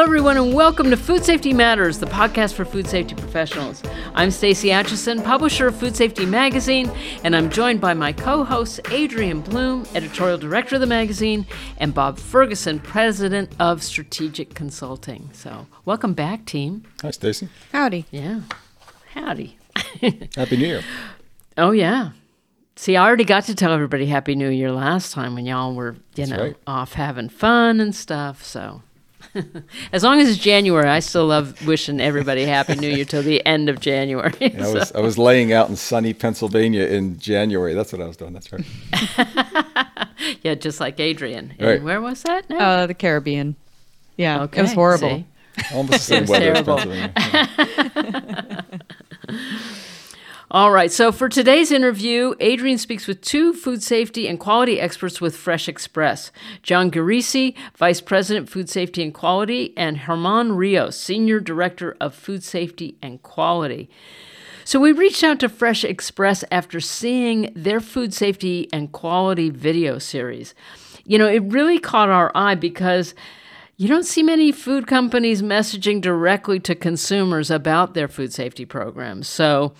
Hello, everyone, and welcome to Food Safety Matters, the podcast for food safety professionals. I'm Stacy Atchison, publisher of Food Safety Magazine, and I'm joined by my co-hosts Adrienne Blume, editorial director of the magazine, and Bob Ferguson, president of Strategic Consulting. So, welcome back, team. Hi, Stacy. Howdy. Yeah, howdy. Happy New Year. Oh yeah. See, I already got to tell everybody Happy New Year last time when y'all were, you That's know, right. off having fun and stuff. So, as long as it's January, I still love wishing everybody Happy New Year till the end of January. I was I was laying out in sunny Pennsylvania in January. That's what I was doing. That's right. yeah, just like Adrienne. And Right. where was that? Now? Uh, the Caribbean. Yeah, okay, it was horrible. see? Almost the same was weather as. Pennsylvania. Yeah. All right. So for today's interview, Adrienne speaks with two food safety and quality experts with Fresh Express John Gurrisi, Vice President, Food Safety and Quality, and Herman Rios, Senior Director of Food Safety and Quality. So we reached out to Fresh Express after seeing their food safety and quality video series. You know, it really caught our eye because you don't see many food companies messaging directly to consumers about their food safety programs. So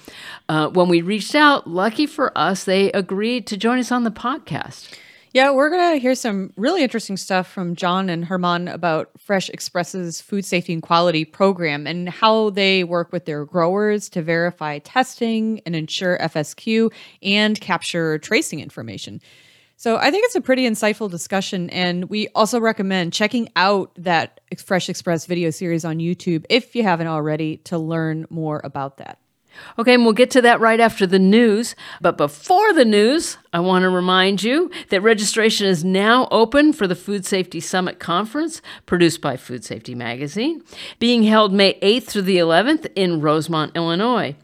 uh, when we reached out, lucky for us, they agreed to join us on the podcast. Yeah, we're going to hear some really interesting stuff from John and Herman about Fresh Express's food safety and quality program and how they work with their growers to verify testing and ensure FSQ and capture tracing information. So I think it's a pretty insightful discussion, and we also recommend checking out that Fresh Express video series on YouTube if you haven't already to learn more about that. Okay, and we'll get to that right after the news. But before the news, I want to remind you that registration is now open for the Food Safety Summit Conference, produced by Food Safety Magazine, being held May 8th through the 11th in Rosemont, Illinois.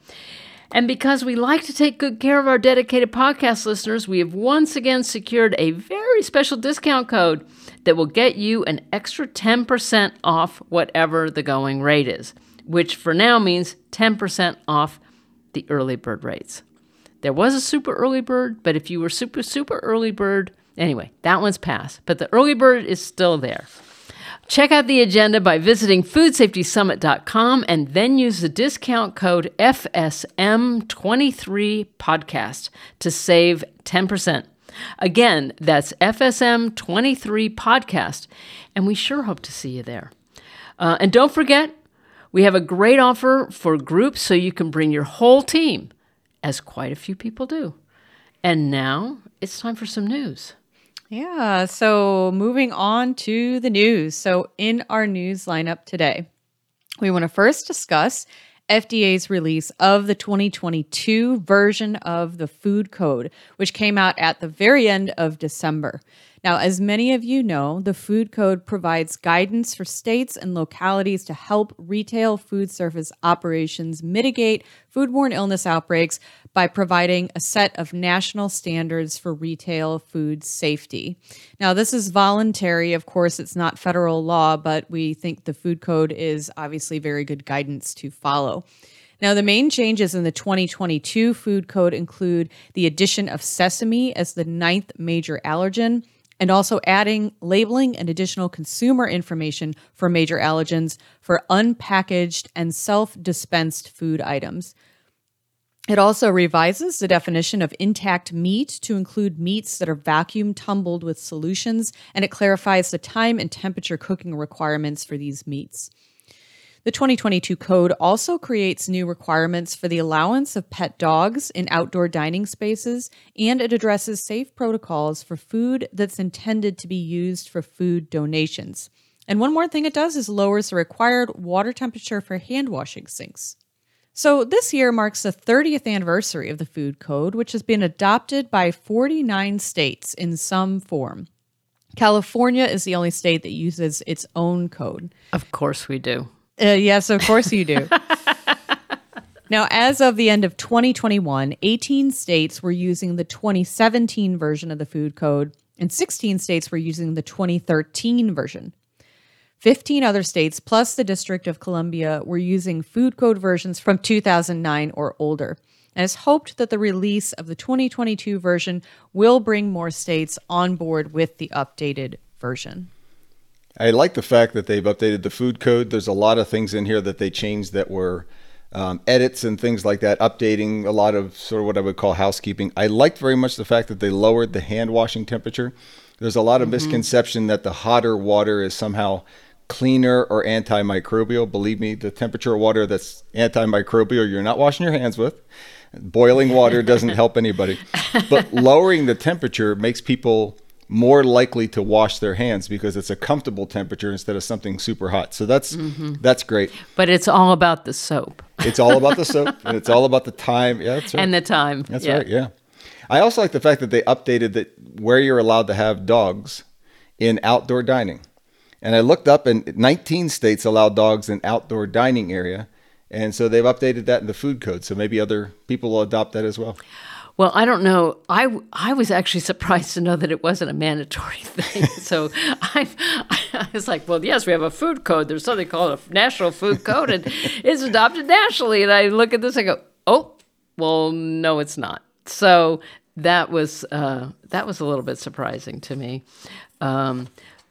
And because we like to take good care of our dedicated podcast listeners, we have once again secured a very special discount code that will get you an extra 10% off whatever the going rate is, which for now means 10% off the early bird rates. There was a super early bird, but if you were super, super early bird, anyway, that one's passed. But the early bird is still there. Check out the agenda by visiting foodsafetysummit.com and then use the discount code FSM23podcast to save 10%. Again, that's FSM23podcast, and we sure hope to see you there. Uh, and don't forget, we have a great offer for groups so you can bring your whole team, as quite a few people do. And now it's time for some news. Yeah. So moving on to the news. So in our news lineup today, we want to first discuss FDA's release of the 2022 version of the food code, which came out at the very end of December. Now, as many of you know, the food code provides guidance for states and localities to help retail food service operations mitigate foodborne illness outbreaks by providing a set of national standards for retail food safety. Now, this is voluntary. Of course, it's not federal law, but we think the food code is obviously very good guidance to follow. Now, the main changes in the 2022 food code include the addition of sesame as the ninth major allergen and also adding labeling and additional consumer information for major allergens for unpackaged and self dispensed food items. It also revises the definition of intact meat to include meats that are vacuum tumbled with solutions, and it clarifies the time and temperature cooking requirements for these meats. The 2022 code also creates new requirements for the allowance of pet dogs in outdoor dining spaces, and it addresses safe protocols for food that's intended to be used for food donations. And one more thing it does is lowers the required water temperature for hand washing sinks. So, this year marks the 30th anniversary of the Food Code, which has been adopted by 49 states in some form. California is the only state that uses its own code. Of course, we do. Uh, yes, of course you do. now, as of the end of 2021, 18 states were using the 2017 version of the food code, and 16 states were using the 2013 version. 15 other states, plus the District of Columbia, were using food code versions from 2009 or older. And it's hoped that the release of the 2022 version will bring more states on board with the updated version. I like the fact that they've updated the food code. There's a lot of things in here that they changed that were um, edits and things like that, updating a lot of sort of what I would call housekeeping. I liked very much the fact that they lowered the hand washing temperature. There's a lot of misconception that the hotter water is somehow cleaner or antimicrobial. Believe me, the temperature of water that's antimicrobial, you're not washing your hands with. Boiling water doesn't help anybody. But lowering the temperature makes people more likely to wash their hands because it's a comfortable temperature instead of something super hot. So that's mm-hmm. that's great. But it's all about the soap It's all about the soap and it's all about the time. Yeah, that's right. and the time. That's Yeah. right. Yeah. I also like the fact that they updated that where you're allowed to have dogs in outdoor dining. And I looked up and 19 states allow dogs in outdoor dining area. And so they've updated that in the food code. So maybe other people will adopt that as well. Well, I don't know. I, I was actually surprised to know that it wasn't a mandatory thing. so I, I was like, well, yes, we have a food code. There's something called a national food code, and it's adopted nationally. And I look at this, I go, oh, well, no, it's not. So that was uh, that was a little bit surprising to me. Um,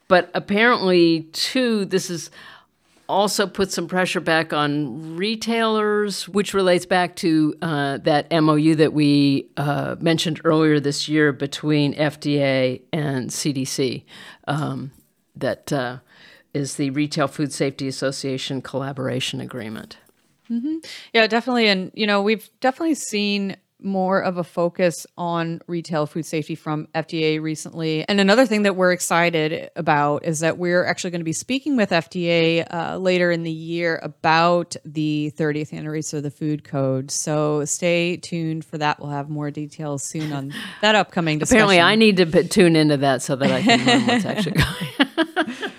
but apparently, too, this is also put some pressure back on retailers, which relates back to uh, that MOU that we uh, mentioned earlier this year between FDA and CDC. Um, that uh, is the Retail Food Safety Association collaboration agreement. Yeah, definitely. And, you know, we've definitely seen more of a focus on retail food safety from FDA recently. And another thing that we're excited about is that we're actually going to be speaking with FDA uh, later in the year about the 30th anniversary of the food code. So stay tuned for that. We'll have more details soon on that upcoming discussion. Apparently, I need to p- tune into that so that I can learn what's actually going. on.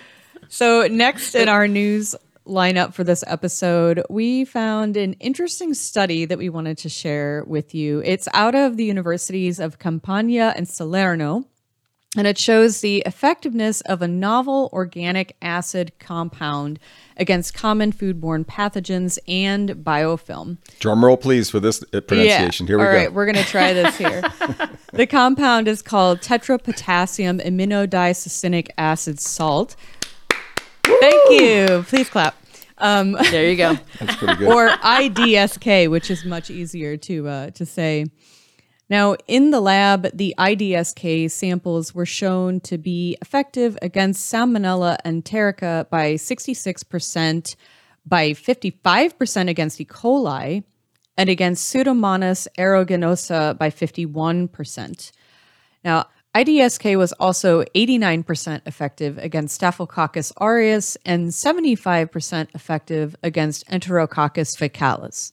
So, next in our news lineup for this episode, we found an interesting study that we wanted to share with you. It's out of the universities of Campania and Salerno, and it shows the effectiveness of a novel organic acid compound against common foodborne pathogens and biofilm. Drum roll, please, for this uh, pronunciation. Here we All go. right, we're going to try this here. the compound is called tetrapotassium iminodisuccinic acid salt. Thank you. Please clap. there you go. That's pretty good. Or IDSK, which is much easier to uh, to say. Now, in the lab, the IDSK samples were shown to be effective against Salmonella enterica by 66%, by 55% against E. coli, and against Pseudomonas aeruginosa by 51%. Now, IDSK was also 89% effective against Staphylococcus aureus and 75% effective against Enterococcus faecalis.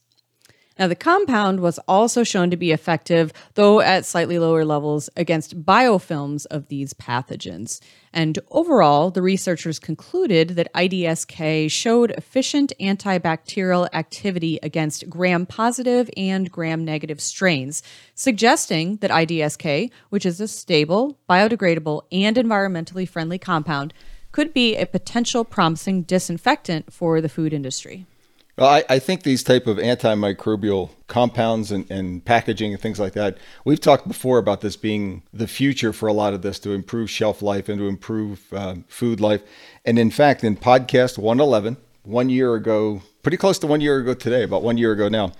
Now, the compound was also shown to be effective, though at slightly lower levels, against biofilms of these pathogens. And overall, the researchers concluded that IDSK showed efficient antibacterial activity against gram positive and gram negative strains, suggesting that IDSK, which is a stable, biodegradable, and environmentally friendly compound, could be a potential promising disinfectant for the food industry. Well, I, I think these type of antimicrobial compounds and, and packaging and things like that, we've talked before about this being the future for a lot of this to improve shelf life and to improve uh, food life. And in fact, in podcast 111, one year ago, pretty close to one year ago today, about one year ago now,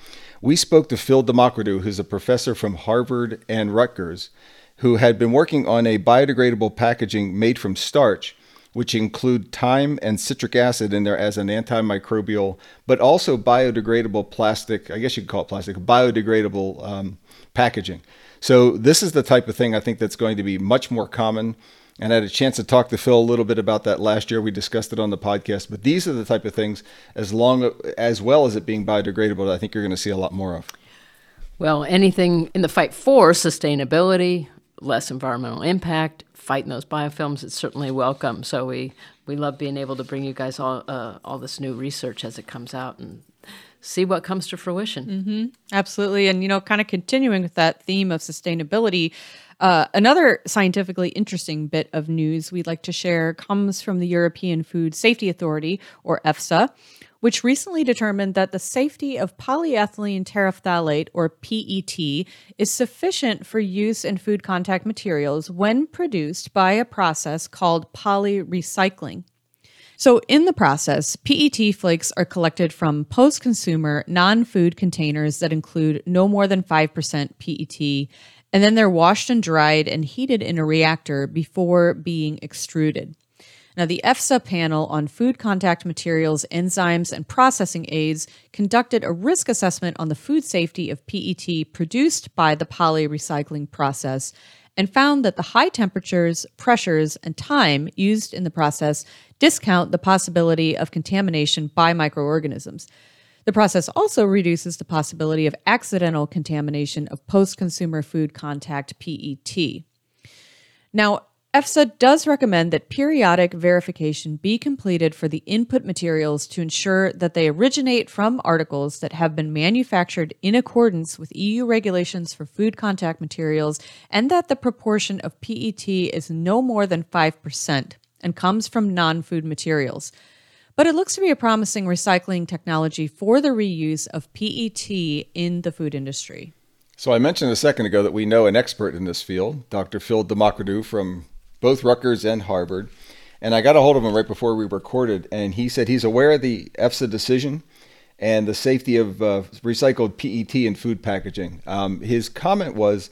we spoke to Phil Demokritou, who's a professor from Harvard and Rutgers, who had been working on a biodegradable packaging made from starch which include thyme and citric acid in there as an antimicrobial, but also biodegradable plastic. I guess you could call it plastic, biodegradable um, packaging. So this is the type of thing I think that's going to be much more common. And I had a chance to talk to Phil a little bit about that last year. We discussed it on the podcast. But these are the type of things, as long as well as it being biodegradable, I think you're going to see a lot more of. Well, anything in the fight for sustainability, less environmental impact, fighting those biofilms, it's certainly welcome. So we, we love being able to bring you guys all uh, all this new research as it comes out and see what comes to fruition. Absolutely. And, you know, kind of continuing with that theme of sustainability, uh, another scientifically interesting bit of news we'd like to share comes from the European Food Safety Authority, or EFSA, which recently determined that the safety of polyethylene terephthalate, or PET, is sufficient for use in food contact materials when produced by a process called polyrecycling. So, in the process, PET flakes are collected from post consumer non food containers that include no more than 5% PET, and then they're washed and dried and heated in a reactor before being extruded. Now, the EFSA panel on food contact materials, enzymes, and processing aids conducted a risk assessment on the food safety of PET produced by the poly recycling process and found that the high temperatures, pressures, and time used in the process discount the possibility of contamination by microorganisms. The process also reduces the possibility of accidental contamination of post consumer food contact PET. Now, EFSA does recommend that periodic verification be completed for the input materials to ensure that they originate from articles that have been manufactured in accordance with EU regulations for food contact materials and that the proportion of PET is no more than 5% and comes from non food materials. But it looks to be a promising recycling technology for the reuse of PET in the food industry. So, I mentioned a second ago that we know an expert in this field, Dr. Phil Demokritou from both Rutgers and Harvard. And I got a hold of him right before we recorded, and he said he's aware of the EFSA decision and the safety of uh, recycled PET in food packaging. Um, his comment was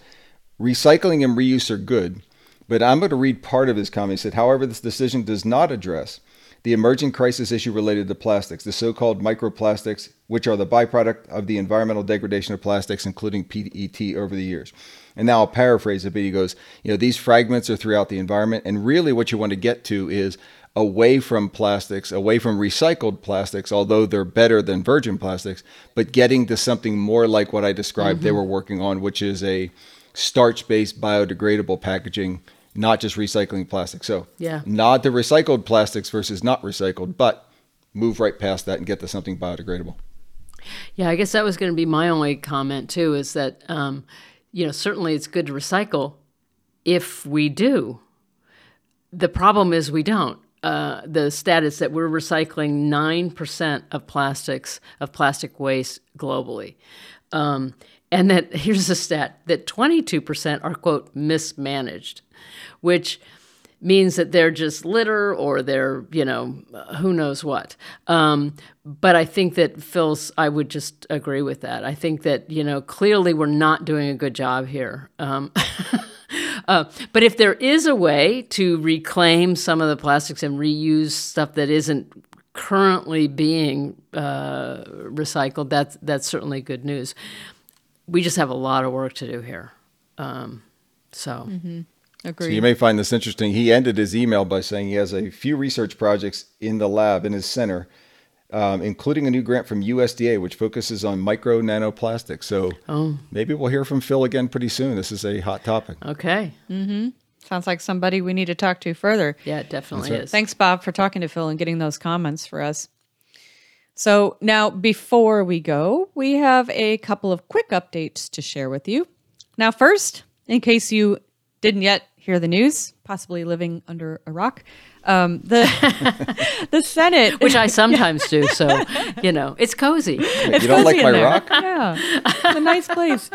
recycling and reuse are good, but I'm going to read part of his comment. He said, however, this decision does not address the emerging crisis issue related to plastics, the so called microplastics, which are the byproduct of the environmental degradation of plastics, including PET, over the years. And now I'll paraphrase it, but he goes, you know, these fragments are throughout the environment. And really what you want to get to is away from plastics, away from recycled plastics, although they're better than virgin plastics, but getting to something more like what I described mm-hmm. they were working on, which is a starch based biodegradable packaging not just recycling plastic. So, yeah, nod to recycled plastics versus not recycled, but move right past that and get to something biodegradable. Yeah, I guess that was going to be my only comment too. Is that um, you know certainly it's good to recycle if we do. The problem is we don't. Uh, the status that we're recycling nine percent of plastics of plastic waste globally. Um, and that here's a stat that 22% are quote mismanaged which means that they're just litter or they're, you know, who knows what. Um, but I think that Phil's, I would just agree with that. I think that, you know, clearly we're not doing a good job here. Um, uh, but if there is a way to reclaim some of the plastics and reuse stuff that isn't currently being uh, recycled, that's, that's certainly good news. We just have a lot of work to do here. Um, so. Mm-hmm. Agreed. So you may find this interesting. He ended his email by saying he has a few research projects in the lab in his center, um, including a new grant from USDA, which focuses on micro nanoplastics. So oh. maybe we'll hear from Phil again pretty soon. This is a hot topic. Okay. Mm-hmm. Sounds like somebody we need to talk to further. Yeah, it definitely right. is. Thanks, Bob, for talking to Phil and getting those comments for us. So now, before we go, we have a couple of quick updates to share with you. Now, first, in case you didn't yet hear the news, possibly living under a rock. Um, the the Senate, which I sometimes do, so you know it's cozy. It's you don't like my there. rock? Yeah, it's a nice place.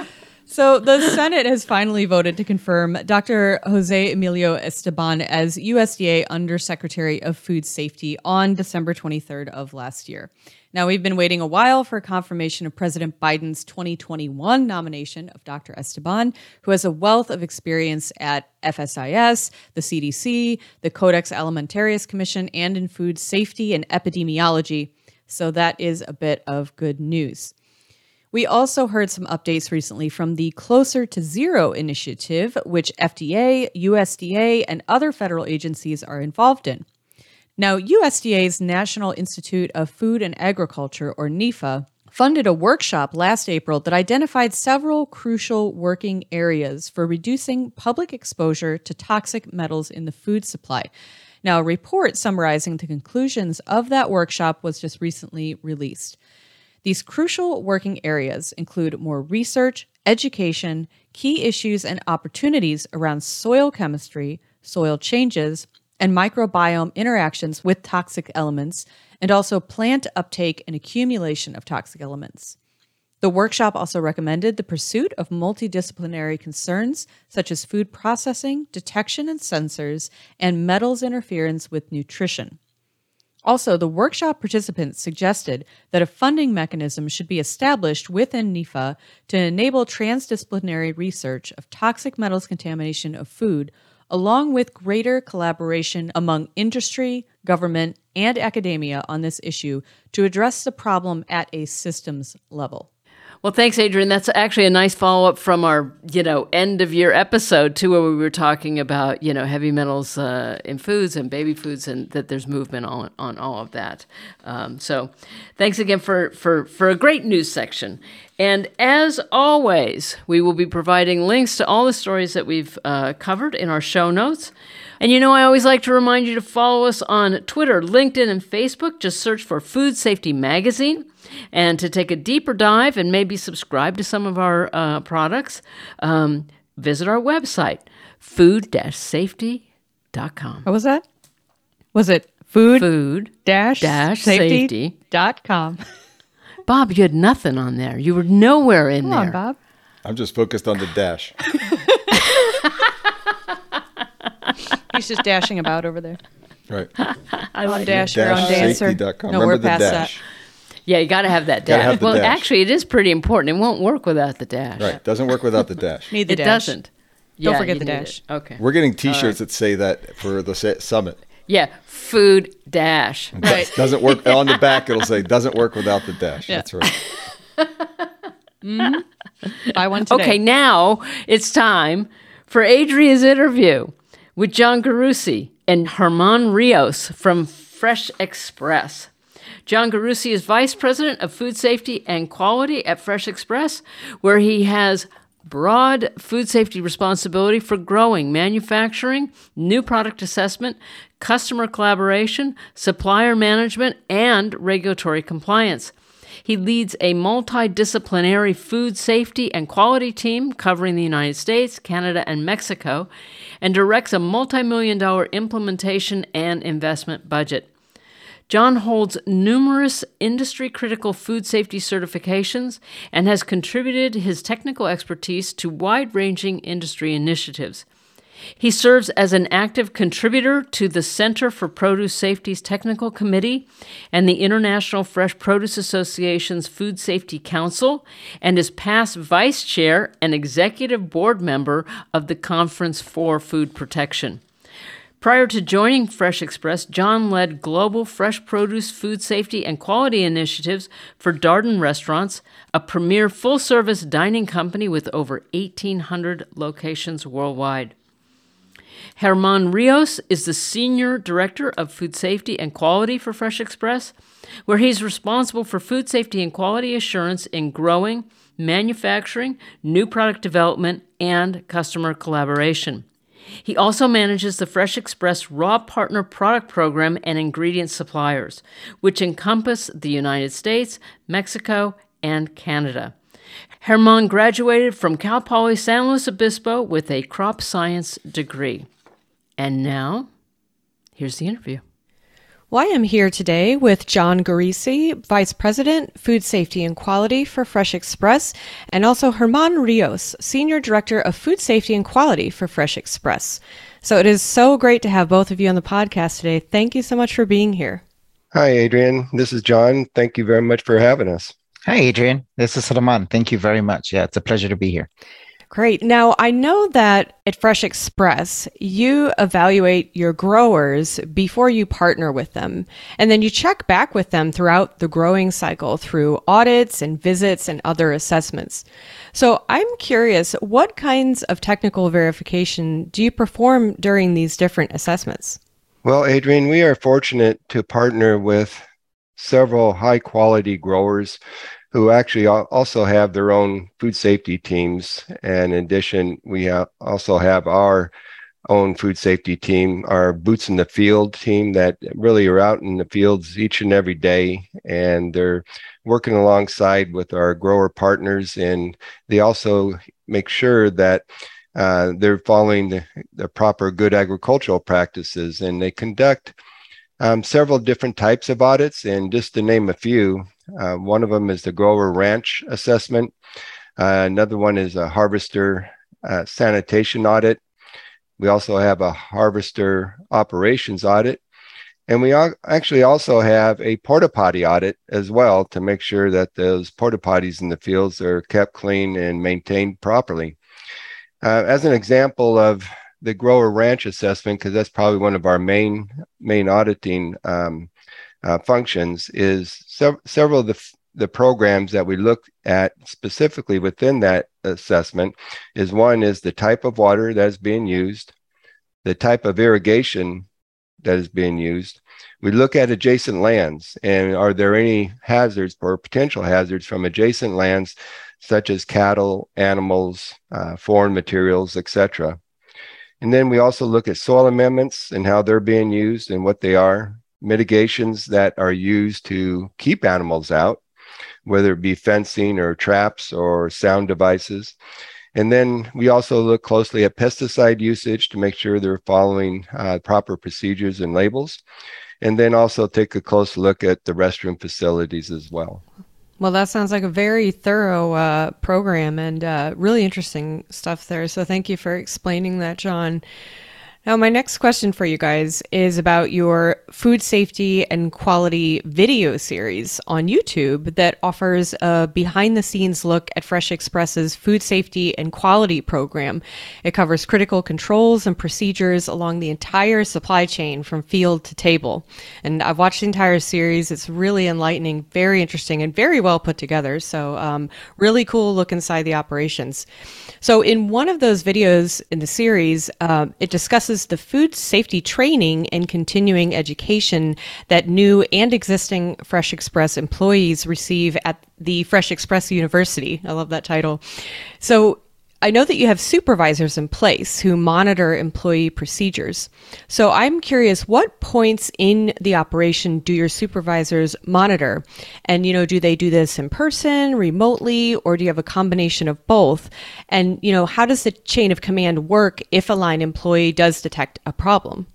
So the Senate has finally voted to confirm Dr. Jose Emilio Esteban as USDA Undersecretary of Food Safety on December 23rd of last year. Now, we've been waiting a while for confirmation of President Biden's 2021 nomination of Dr. Esteban, who has a wealth of experience at FSIS, the CDC, the Codex Alimentarius Commission, and in food safety and epidemiology. So that is a bit of good news. We also heard some updates recently from the Closer to Zero initiative, which FDA, USDA, and other federal agencies are involved in. Now, USDA's National Institute of Food and Agriculture, or NIFA, funded a workshop last April that identified several crucial working areas for reducing public exposure to toxic metals in the food supply. Now, a report summarizing the conclusions of that workshop was just recently released. These crucial working areas include more research, education, key issues and opportunities around soil chemistry, soil changes, and microbiome interactions with toxic elements, and also plant uptake and accumulation of toxic elements. The workshop also recommended the pursuit of multidisciplinary concerns such as food processing, detection and sensors, and metals interference with nutrition. Also, the workshop participants suggested that a funding mechanism should be established within NIFA to enable transdisciplinary research of toxic metals contamination of food, along with greater collaboration among industry, government, and academia on this issue to address the problem at a systems level. Well, thanks, Adrienne. That's actually a nice follow up from our, you know, end of year episode too, where we were talking about, you know, heavy metals uh, in foods and baby foods, and that there's movement on on all of that. Um, so, thanks again for for for a great news section. And as always, we will be providing links to all the stories that we've uh, covered in our show notes. And you know, I always like to remind you to follow us on Twitter, LinkedIn, and Facebook. Just search for Food Safety Magazine. And to take a deeper dive and maybe subscribe to some of our uh, products, um, visit our website, food safety.com. What was that? Was it food, Food dash, dash safety, safety. dot com? Bob, you had nothing on there. You were nowhere in Come there. on, Bob. I'm just focused on the dash. He's just dashing about over there. Right. I On like it. Dasher, on Dancer. Dashsafety.com. No, Remember we're the past dash. Yeah, you got to have that dash. have well, dash. actually, it is pretty important. It won't work without the dash. Right. Doesn't work without the dash. Need the it dash. doesn't. Don't forget the dash. it. Okay. We're getting T-shirts that say that for the sa- summit. Yeah, food dash. Right. Doesn't work on the back. It'll say doesn't work without the dash. Yeah. That's right. Mm-hmm. Buy one today. Okay, now it's time for Adria's interview with John Gurrisi and Herman Rios from Fresh Express. John Gurrisi is Vice President of Food Safety and Quality at Fresh Express, where he has broad food safety responsibility for growing, manufacturing, new product assessment, customer collaboration, supplier management, and regulatory compliance. He leads a multidisciplinary food safety and quality team covering the United States, Canada, and Mexico, and directs a multi million dollar implementation and investment budget. John holds numerous industry critical food safety certifications and has contributed his technical expertise to wide ranging industry initiatives. He serves as an active contributor to the Center for Produce Safety's Technical Committee and the International Fresh Produce Association's Food Safety Council, and is past vice chair and executive board member of the Conference for Food Protection. Prior to joining Fresh Express, John led global fresh produce food safety and quality initiatives for Darden Restaurants, a premier full service dining company with over 1,800 locations worldwide. Herman Rios is the Senior Director of Food Safety and Quality for Fresh Express, where he's responsible for food safety and quality assurance in growing, manufacturing, new product development, and customer collaboration. He also manages the Fresh Express Raw Partner Product Program and ingredient suppliers, which encompass the United States, Mexico, and Canada. Herman graduated from Cal Poly San Luis Obispo with a crop science degree. And now, here's the interview. Well, I am here today with John Gurrisi, Vice President, Food Safety and Quality for Fresh Express, and also Herman Rios, Senior Director of Food Safety and Quality for Fresh Express. So it is so great to have both of you on the podcast today. Thank you so much for being here. Hi, Adrienne. This is John. Thank you very much for having us. Hi, Adrienne. This is Herman. Thank you very much. Yeah, it's a pleasure to be here. Great. Now, I know that at Fresh Express, you evaluate your growers before you partner with them, and then you check back with them throughout the growing cycle through audits and visits and other assessments. So, I'm curious, what kinds of technical verification do you perform during these different assessments? Well, Adrienne, we are fortunate to partner with several high quality growers who actually also have their own food safety teams. And in addition, we also have our own food safety team, our boots in the field team that really are out in the fields each and every day. And they're working alongside with our grower partners. And they also make sure that uh, they're following the, the proper good agricultural practices. And they conduct um, several different types of audits. And just to name a few, uh, one of them is the grower ranch assessment. Uh, another one is a harvester uh, sanitation audit. We also have a harvester operations audit. And we actually also have a porta potty audit as well to make sure that those porta potties in the fields are kept clean and maintained properly. Uh, as an example of the grower ranch assessment, because that's probably one of our main main auditing um, uh, functions, is sev- several of the f- the programs that we look at specifically within that assessment is one is the type of water that is being used, the type of irrigation that is being used. We look at adjacent lands and are there any hazards or potential hazards from adjacent lands, such as cattle, animals, uh, foreign materials, etc. And then we also look at soil amendments and how they're being used and what they are, mitigations that are used to keep animals out, whether it be fencing or traps or sound devices. And then we also look closely at pesticide usage to make sure they're following uh, proper procedures and labels. And then also take a close look at the restroom facilities as well. Well, that sounds like a very thorough uh, program and uh, really interesting stuff there. So thank you for explaining that, John. Now, my next question for you guys is about your food safety and quality video series on YouTube that offers a behind the scenes look at Fresh Express's food safety and quality program. It covers critical controls and procedures along the entire supply chain from field to table. And I've watched the entire series. It's really enlightening, very interesting, and very well put together. So, um, really cool look inside the operations. So, in one of those videos in the series, uh, it discusses the food safety training and continuing education that new and existing Fresh Express employees receive at the Fresh Express University. I love that title. So, I know that you have supervisors in place who monitor employee procedures. So I'm curious, what points in the operation do your supervisors monitor? And, you know, do they do this in person, remotely, or do you have a combination of both? And, you know, how does the chain of command work if a line employee does detect a problem?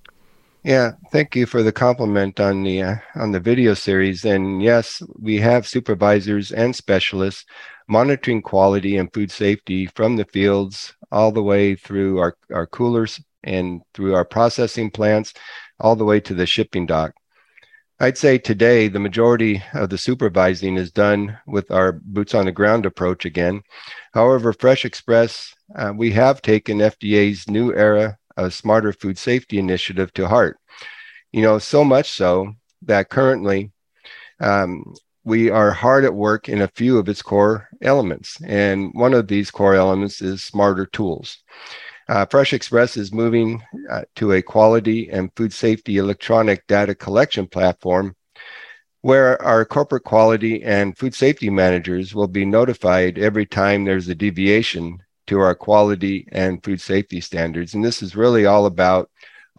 Yeah, thank you for the compliment on the uh, on the video series. And yes, we have supervisors and specialists monitoring quality and food safety from the fields all the way through our, our coolers and through our processing plants, all the way to the shipping dock. I'd say today the majority of the supervising is done with our boots on the ground approach again. However, Fresh Express, uh, we have taken FDA's new era of smarter food safety initiative to heart. You know, so much so that currently um, we are hard at work in a few of its core elements. And one of these core elements is smarter tools. Uh, Fresh Express is moving uh, to a quality and food safety electronic data collection platform where our corporate quality and food safety managers will be notified every time there's a deviation to our quality and food safety standards. And this is really all about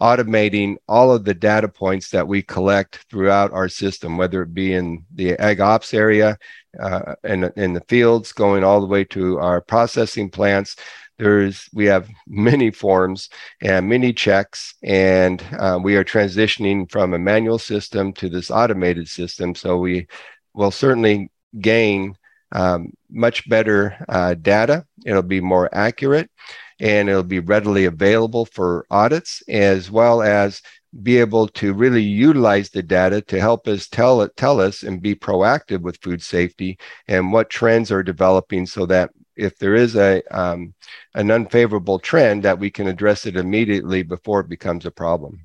automating all of the data points that we collect throughout our system, whether it be in the ag ops area, uh, in, in the fields, going all the way to our processing plants. There's we have many forms and many checks, and uh, we are transitioning from a manual system to this automated system. So we will certainly gain um, much better uh, data. It'll be more accurate and it'll be readily available for audits as well as be able to really utilize the data to help us tell it tell us and be proactive with food safety and what trends are developing so that if there is a um, an unfavorable trend that we can address it immediately before it becomes a problem.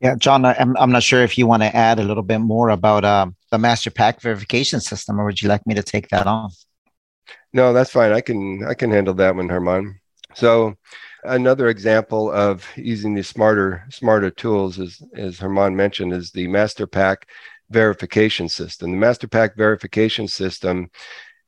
Yeah john i'm, I'm not sure if you want to add a little bit more about um, the master pack verification system or would you like me to take that on no that's fine. I can i can handle that one herman so another example of using these smarter smarter tools is as Herman mentioned is the master pack verification system. The master pack verification system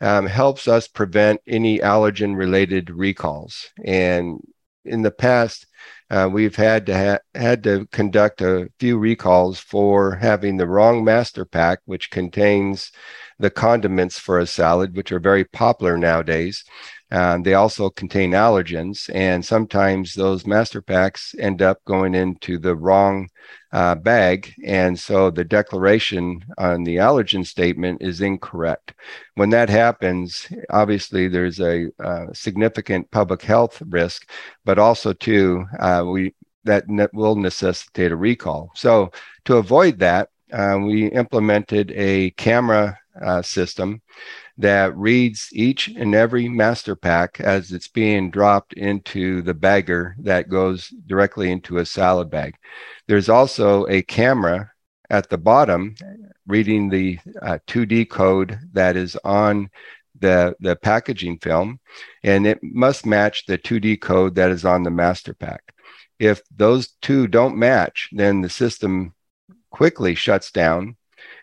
um, helps us prevent any allergen related recalls. And in the past, uh, we've had to ha- had to conduct a few recalls for having the wrong master pack, which contains the condiments for a salad, which are very popular nowadays. Um, they also contain allergens, and sometimes those master packs end up going into the wrong uh, bag. And so the declaration on the allergen statement is incorrect. When that happens, obviously there's a uh, significant public health risk, but also, too, uh, we that ne- will necessitate a recall. So to avoid that, uh, we implemented a camera uh, system that reads each and every master pack as it's being dropped into the bagger that goes directly into a salad bag. There's also a camera at the bottom reading the uh, 2D code that is on the, the packaging film, and it must match the 2D code that is on the master pack. If those two don't match, then the system quickly shuts down,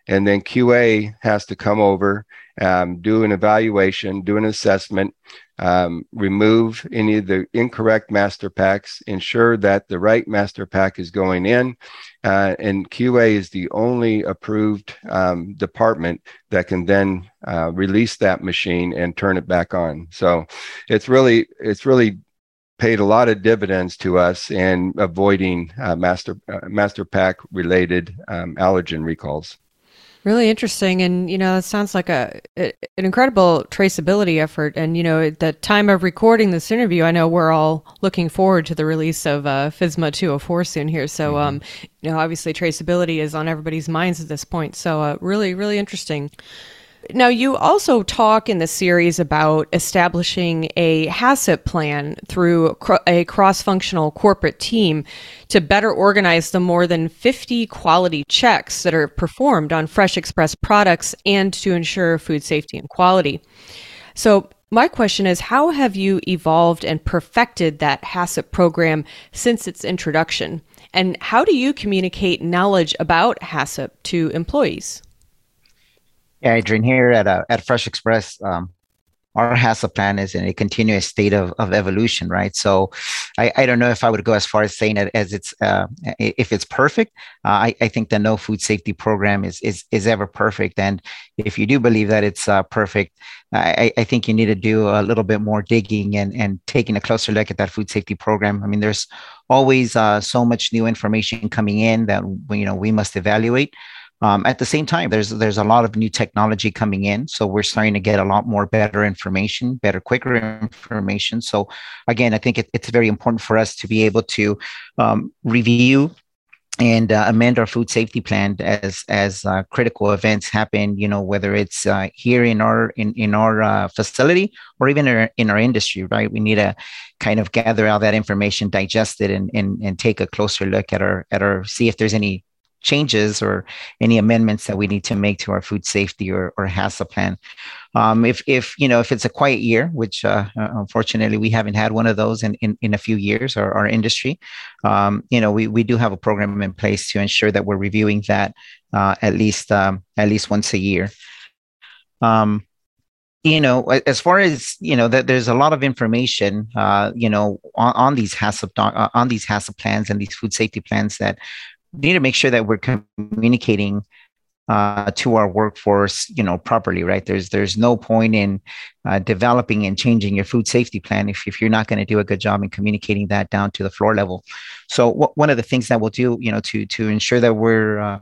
and then QA has to come over um, do an evaluation, do an assessment, um, remove any of the incorrect master packs, ensure that the right master pack is going in. Uh, and QA is the only approved um, department that can then uh, release that machine and turn it back on. So it's really, it's really paid a lot of dividends to us in avoiding uh, master uh, master pack related um, allergen recalls. Really interesting, and you know, that sounds like a, an incredible traceability effort. And you know, at the time of recording this interview, I know we're all looking forward to the release of uh, FSMA 204 soon here. So, mm-hmm. um, you know, obviously traceability is on everybody's minds at this point. So, uh, really, really interesting. Now, you also talk in the series about establishing a HACCP plan through a cross functional corporate team to better organize the more than 50 quality checks that are performed on Fresh Express products and to ensure food safety and quality. So, my question is how have you evolved and perfected that HACCP program since its introduction? And how do you communicate knowledge about HACCP to employees? Yeah, Adrienne, here at uh, at Fresh Express, um, our HACCP plan is in a continuous state of, of evolution, right? So I, I don't know if I would go as far as saying it as it's uh, if it's perfect. Uh, I, I think the no food safety program is is is ever perfect, and if you do believe that it's uh, perfect, I, I think you need to do a little bit more digging and and taking a closer look at that food safety program. I mean, there's always uh, so much new information coming in that you know we must evaluate. Um, at the same time, there's there's a lot of new technology coming in, so we're starting to get a lot more better information, better, quicker information. So again, I think it, it's very important for us to be able to um, review and uh, amend our food safety plan as as uh, critical events happen you know whether it's uh, here in our in, in our uh, facility or even in our, in our industry right we need to kind of gather all that information digest it and, and and take a closer look at our at our see if there's any changes or any amendments that we need to make to our food safety or, or HACCP plan. Um, if, if, you know, if it's a quiet year, which uh, uh, unfortunately we haven't had one of those in, in, in a few years, our, our industry, um, you know, we, we do have a program in place to ensure that we're reviewing that uh, at least um, at least once a year. Um, you know, as far as you know, that there's a lot of information, uh, you know, on, on these HACCP uh, on these HACCP plans and these food safety plans that need to make sure that we're communicating uh, to our workforce, you know, properly, right? There's there's no point in uh, developing and changing your food safety plan if, if you're not going to do a good job in communicating that down to the floor level. So w- one of the things that we'll do, you know, to to ensure that we're uh,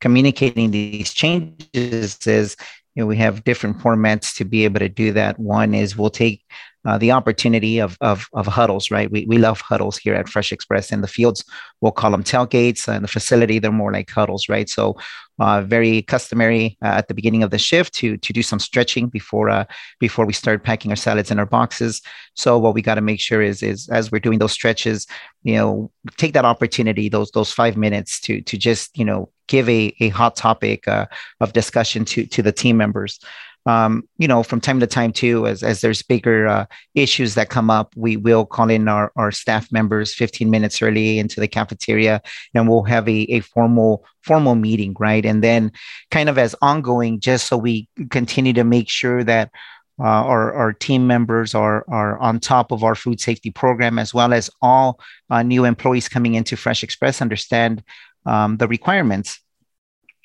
communicating these changes is, you know, we have different formats to be able to do that. One is we'll take uh, the opportunity of, of, of huddles, right? We, we love huddles here at Fresh Express. In the fields, we'll call them tailgates. In the facility, they're more like huddles, right? So, uh, very customary uh, at the beginning of the shift to to do some stretching before uh, before we start packing our salads in our boxes. So, what we got to make sure is is as we're doing those stretches, you know, take that opportunity, those those five minutes to to just you know give a, a hot topic uh, of discussion to to the team members um, you know, from time to time too, as, as there's bigger uh, issues that come up, we will call in our, our staff members 15 minutes early into the cafeteria and we'll have a, a formal formal meeting, right? And then kind of as ongoing, just so we continue to make sure that uh, our, our team members are, are on top of our food safety program, as well as all uh, new employees coming into Fresh Express understand um, the requirements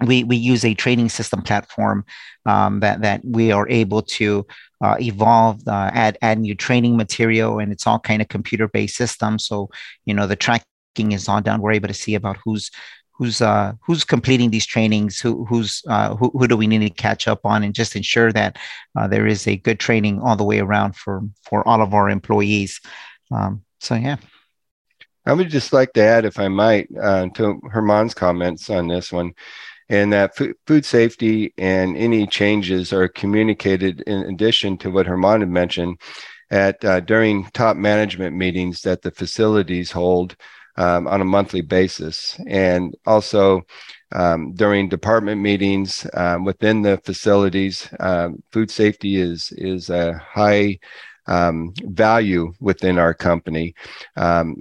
we, we use a training system platform um, that, that we are able to uh, evolve, uh, add, add new training material, and it's all kind of computer based system. So, you know, the tracking is all done. We're able to see about who's who's uh, who's completing these trainings, who who's uh, who, who do we need to catch up on, and just ensure that uh, there is a good training all the way around for for all of our employees. Um, so yeah. I would just like to add, if I might, uh, to Herman's comments on this one, and that food safety and any changes are communicated in addition to what Herman had mentioned at uh, during top management meetings that the facilities hold um, on a monthly basis, and also um, during department meetings um, within the facilities. Um, food safety is is a high um, value within our company. Um,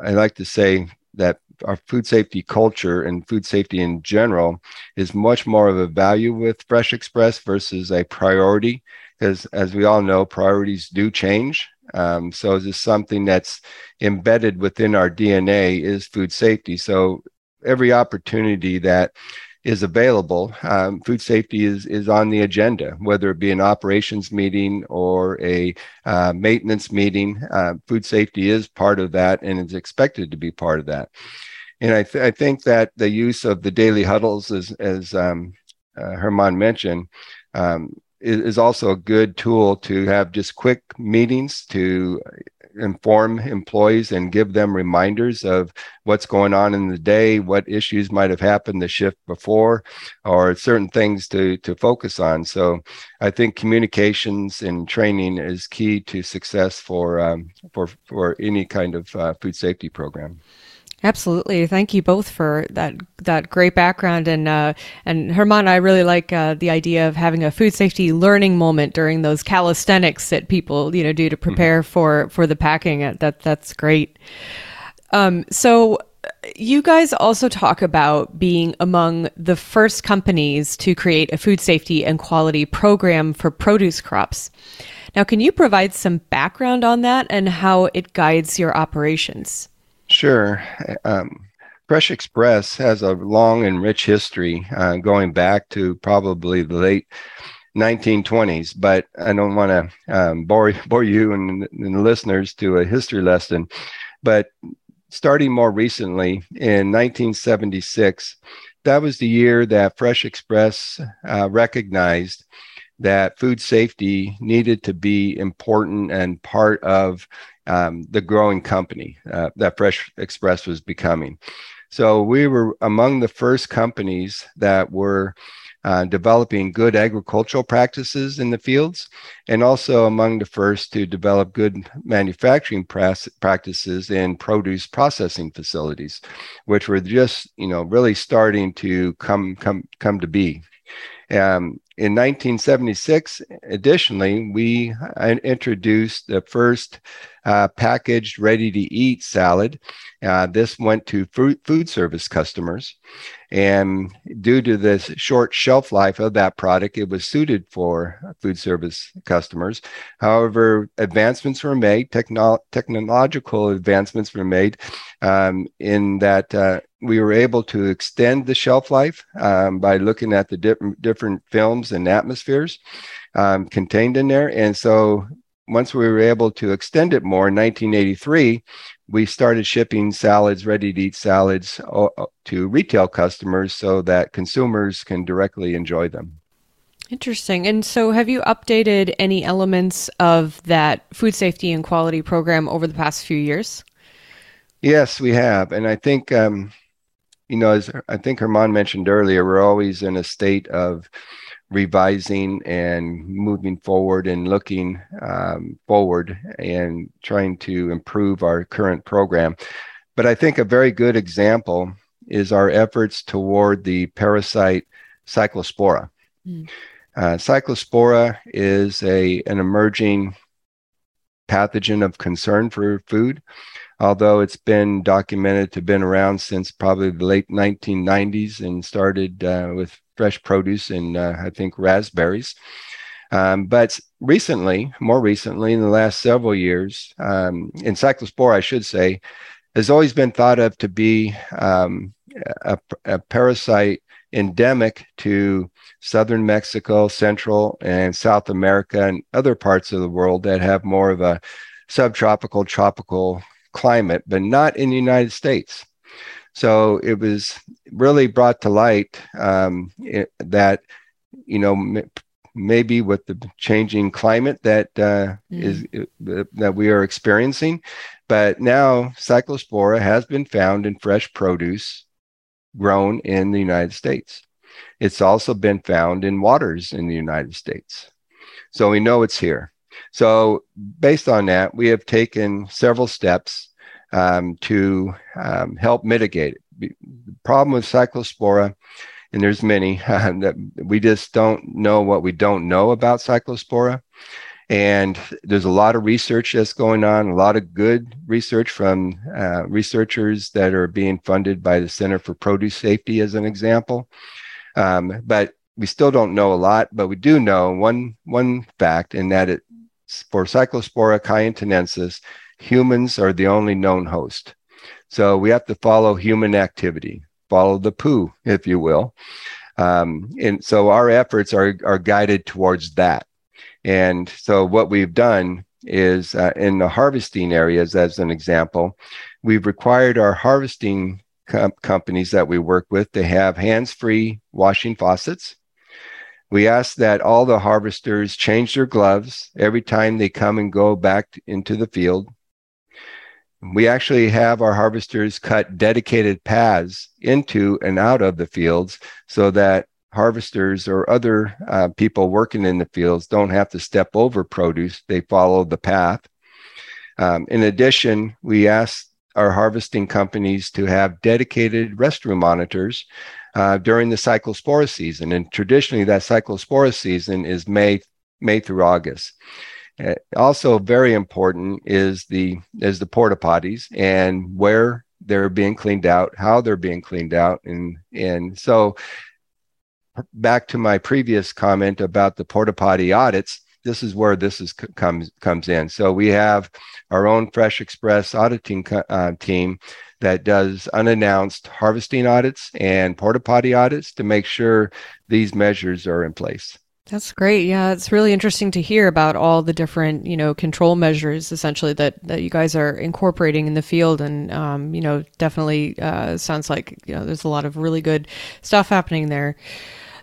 I like to say that our food safety culture and food safety in general is much more of a value with Fresh Express versus a priority. Because as we all know, priorities do change. Um, so this is something that's embedded within our DNA is food safety. So every opportunity that is available, um, food safety is is on the agenda, whether it be an operations meeting or a uh, maintenance meeting. Uh, food safety is part of that, and is expected to be part of that. And I, th- I think that the use of the daily huddles, as as um, uh, Germán mentioned, um, is, is also a good tool to have just quick meetings to inform employees and give them reminders of what's going on in the day, what issues might have happened the shift before, or certain things to to focus on. So, I think communications and training is key to success for um, for for any kind of uh, food safety program. Absolutely. Thank you both for that that great background and uh, and Germán, I really like uh, the idea of having a food safety learning moment during those calisthenics that people you know do to prepare mm-hmm. for for the packing. Uh, that that's great. Um, so you guys also talk about being among the first companies to create a food safety and quality program for produce crops. Now, can you provide some background on that and how it guides your operations? Sure. Um, Fresh Express has a long and rich history uh, going back to probably the late 1920s, but I don't want to um, bore, bore you and, and the listeners to a history lesson. But starting more recently in 1976, that was the year that Fresh Express uh, recognized that food safety needed to be important and part of um, the growing company uh, that Fresh Express was becoming. So we were among the first companies that were uh, developing good agricultural practices in the fields, and also among the first to develop good manufacturing practices in produce processing facilities, which were just you know really starting to come come come to be. Um, in 1976, additionally, we introduced the first uh, packaged, ready to eat salad. Uh, this went to food, food service customers. And due to the short shelf life of that product, it was suited for food service customers. However, advancements were made, techno- technological advancements were made um, in that uh, we were able to extend the shelf life um, by looking at the different different films and atmospheres um, contained in there. And so once we were able to extend it more in 1983, we started shipping salads, ready to eat salads to retail customers so that consumers can directly enjoy them. Interesting. And so, have you updated any elements of that food safety and quality program over the past few years? Yes, we have. And I think, um, you know, as I think Herman mentioned earlier, we're always in a state of revising and moving forward and looking um, forward and trying to improve our current program. But I think a very good example is our efforts toward the parasite cyclospora. Mm. Uh, cyclospora is a an emerging pathogen of concern for food, although it's been documented to have been around since probably the late 1990s and started uh, with fresh produce and uh, I think raspberries. Um, but recently, more recently, in the last several years, um, encyclospora, I should say, has always been thought of to be um, a, a, parasite endemic to southern Mexico, Central and South America, and other parts of the world that have more of a subtropical, tropical climate, but not in the United States. So it was really brought to light um, it, that, you know, maybe with the changing climate that uh, mm. is uh, that we are experiencing. But now cyclospora has been found in fresh produce grown in the United States. It's also been found in waters in the United States. So we know it's here. So, based on that, we have taken several steps um, to um, help mitigate it. The problem with cyclospora, and there's many, that we just don't know what we don't know about cyclospora. And there's a lot of research that's going on, a lot of good research from uh, researchers that are being funded by the Center for Produce Safety, as an example. Um, but we still don't know a lot, but we do know one one fact, and that it for Cyclospora cayetanensis, humans are the only known host. So we have to follow human activity, follow the poo, if you will. Um, and so our efforts are, are guided towards that. And so what we've done is uh, in the harvesting areas, as an example, we've required our harvesting com- companies that we work with to have hands free washing faucets. We ask that all the harvesters change their gloves every time they come and go back into the field. We actually have our harvesters cut dedicated paths into and out of the fields so that harvesters or other uh, people working in the fields don't have to step over produce, they follow the path. Um, in addition, we ask our harvesting companies to have dedicated restroom monitors uh, during the cyclospora season. And traditionally, that cyclospora season is May, May through August. Uh, also, very important is the is the porta potties and where they're being cleaned out, how they're being cleaned out, and and so back to my previous comment about the porta potty audits this is where this is comes comes in. So we have our own Fresh Express auditing uh, team that does unannounced harvesting audits and porta potty audits to make sure these measures are in place. That's great. Yeah, it's really interesting to hear about all the different, you know, control measures essentially that that you guys are incorporating in the field, and um, you know, definitely uh, sounds like you know there's a lot of really good stuff happening there.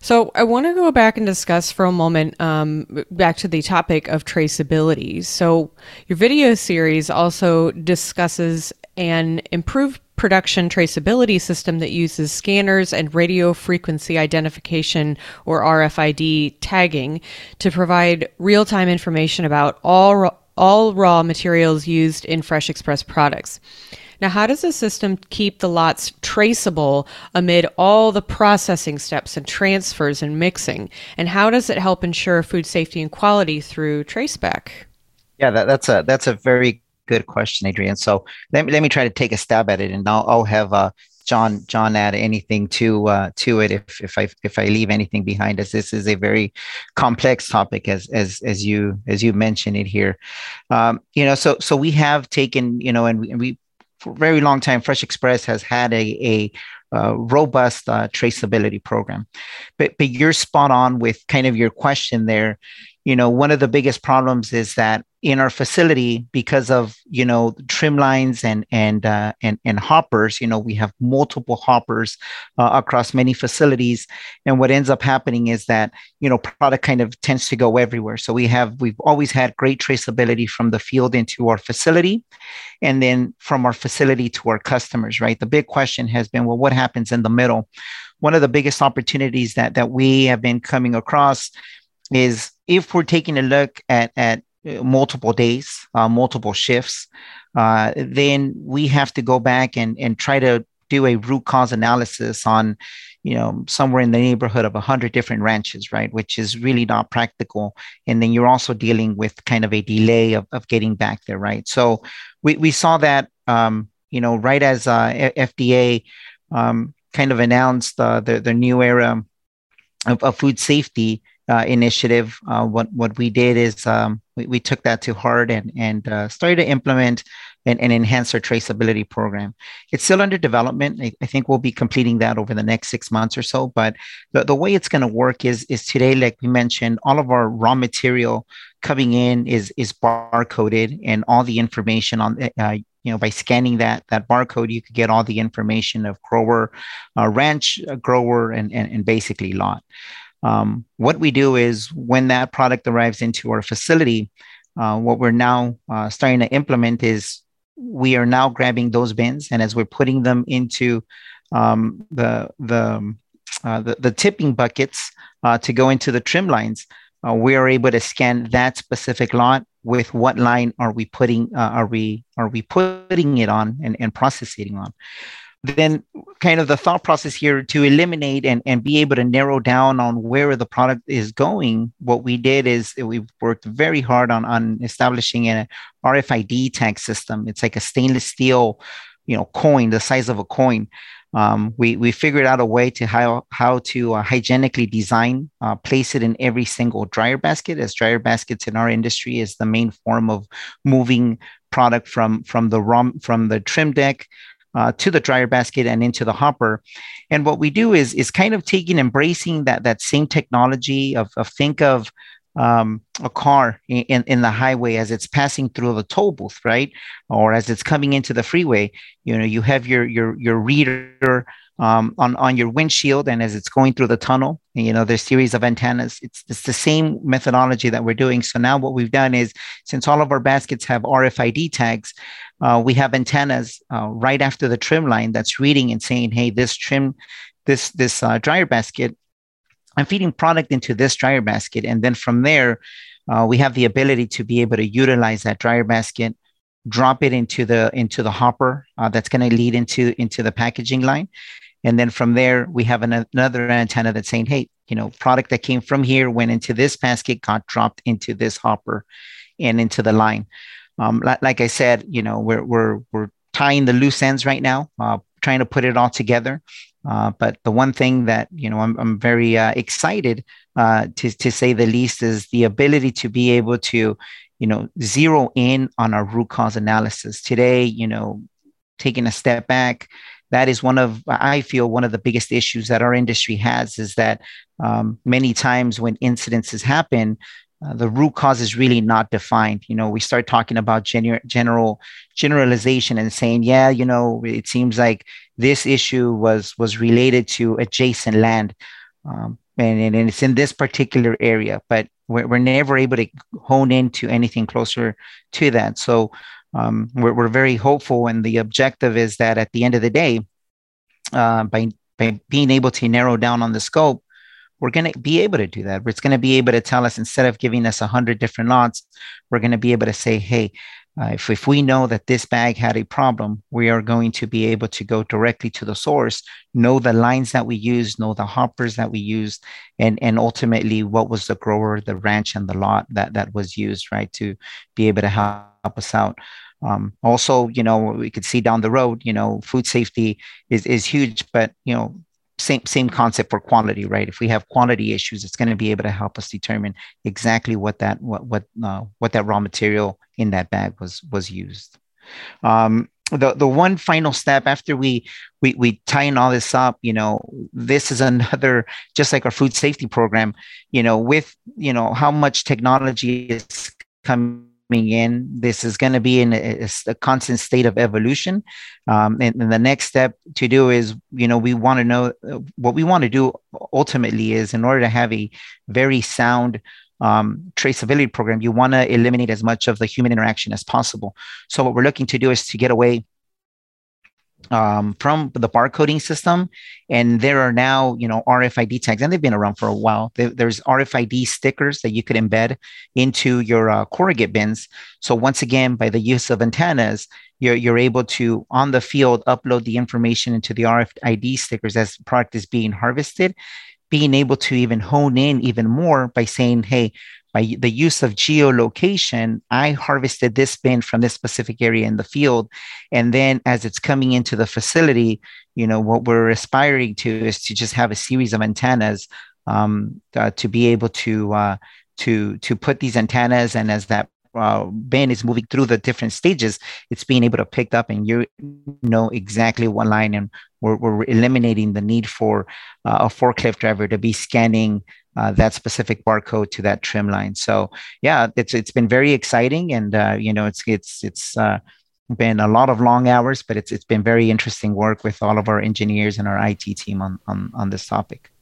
So I want to go back and discuss for a moment um, back to the topic of traceability. So your video series also discusses an improved production traceability system that uses scanners and radio frequency identification or RFID tagging to provide real-time information about all all raw materials used in Fresh Express products. Now, how does the system keep the lots traceable amid all the processing steps and transfers and mixing? And how does it help ensure food safety and quality through traceback? Yeah, that, that's a that's a very good question, Adrienne. So let me let me try to take a stab at it, and I'll, I'll have uh, John John add anything to uh, to it if if I if I leave anything behind us. This is a very complex topic as as as you as you mentioned it here. Um, you know, so so we have taken you know, and we, and we for a very long time, Fresh Express has had a, a uh, robust uh, traceability program. But, but you're spot on with kind of your question there you know one of the biggest problems is that in our facility because of you know trim lines and and uh, and, and hoppers you know we have multiple hoppers uh, across many facilities. And what ends up happening is that you know product kind of tends to go everywhere. So we have we've always had great traceability from the field into our facility and then from our facility to our customers right? The big question has been well what happens in the middle? One of the biggest opportunities that that we have been coming across is if we're taking a look at, at uh, multiple days, uh, multiple shifts, uh, then we have to go back and, and try to do a root cause analysis on, you know, somewhere in the neighborhood of 100 different ranches, right? Which is really not practical. And then you're also dealing with kind of a delay of, of getting back there, right? So we, we saw that, um, you know, right as uh, FDA um, kind of announced uh, the, the new era of, of food safety, uh, initiative, uh, what what we did is um, we, we took that to heart and and uh, started to implement and, and enhance our traceability program. It's still under development. I, I, think we'll be completing that over the next six months or so. But the, the way it's going to work is is today, like we mentioned, all of our raw material coming in is is barcoded, and all the information on uh, you know by scanning that that barcode you could get all the information of grower uh, ranch uh, grower and, and, and basically lot Um, what we do is when that product arrives into our facility, uh, what we're now uh, starting to implement is we are now grabbing those bins and as we're putting them into um, the, the, uh, the, the tipping buckets uh, to go into the trim lines, uh, we are able to scan that specific lot with what line are we putting uh, are we are we putting it on and, and processing on then kind of the thought process here to eliminate and, and be able to narrow down on where the product is going what we did is we worked very hard on, on establishing an rfid tag system. It's like a stainless steel you know coin the size of a coin. Um, we, we figured out a way to how, how to uh, hygienically design, uh, place it in every single dryer basket, as dryer baskets in our industry is the main form of moving product from, from the rom, from the trim deck uh, to the dryer basket and into the hopper. And what we do is is kind of taking embracing that that same technology of, of think of um, a car in, in the highway as it's passing through the toll booth, right? Or as it's coming into the freeway, you know, you have your your your reader um, on on your windshield, and as it's going through the tunnel, you know, there's series of antennas. It's it's the same methodology that we're doing. So now what we've done is, since all of our baskets have RFID tags, uh, we have antennas uh, right after the trim line that's reading and saying, "Hey, this trim, this this uh, dryer basket I'm feeding product into this dryer basket. And then from there, uh, we have the ability to be able to utilize that dryer basket, drop it into the into the hopper uh, that's going to lead into into the packaging line. And then from there, we have an, another antenna that's saying, hey, you know, product that came from here went into this basket, got dropped into this hopper and into the line. Um, like, like I said, you know, we're, we're, we're tying the loose ends right now, uh, trying to put it all together. Uh, but the one thing that you know I'm, I'm very uh, excited uh, to to say the least is the ability to be able to you know zero in on our root cause analysis today. You know, taking a step back, that is one of I feel one of the biggest issues that our industry has is that um, many times when incidences happen, uh, the root cause is really not defined. You know, we start talking about gener- general generalization and saying, yeah, you know, it seems like this issue was was related to adjacent land, um, and, and it's in this particular area, but we're, we're never able to hone into anything closer to that. So um, we're, we're very hopeful, and the objective is that at the end of the day, uh, by by being able to narrow down on the scope, we're going to be able to do that. It's going to be able to tell us instead of giving us 100 different lots, we're going to be able to say, hey, uh, if, if we know that this bag had a problem, we are going to be able to go directly to the source, know the lines that we used, know the hoppers that we used, and, and ultimately what was the grower, the ranch, and the lot that, that was used, right, to be able to help us out. Um, also, you know, we could see down the road, you know, food safety is, is huge, but, you know, same same concept for quality, right? If we have quality issues, it's going to be able to help us determine exactly what that what what uh, what that raw material in that bag was was used. Um, the the one final step after we we we tighten all this up, you know, this is another just like our food safety program, you know, with you know how much technology is coming in. This is going to be in a, a, constant state of evolution. Um, and, and, the next step to do is, you know, we want to know what we want to do ultimately is in order to have a very sound um, traceability program, you want to eliminate as much of the human interaction as possible. So what we're looking to do is to get away um, from the barcoding system. And there are now, you know, RFID tags, and they've been around for a while. there's RFID stickers that you could embed into your uh, corrugate bins. So once again, by the use of antennas, you're, you're able to, on the field, upload the information into the RFID stickers as the product is being harvested being able to even hone in even more by saying, hey, by the use of geolocation, I harvested this bin from this specific area in the field. And then as it's coming into the facility, you know, what we're aspiring to is to just have a series of antennas um, uh, to be able to uh, to to put these antennas and as that uh, bin is moving through the different stages, it's being able to pick up and you know exactly what line and we're, we're eliminating the need for uh, a forklift driver to be scanning uh, that specific barcode to that trim line. So yeah, it's it's been very exciting, and uh, you know it's it's it's uh, been a lot of long hours, but it's it's been very interesting work with all of our engineers and our IT team on on on this topic.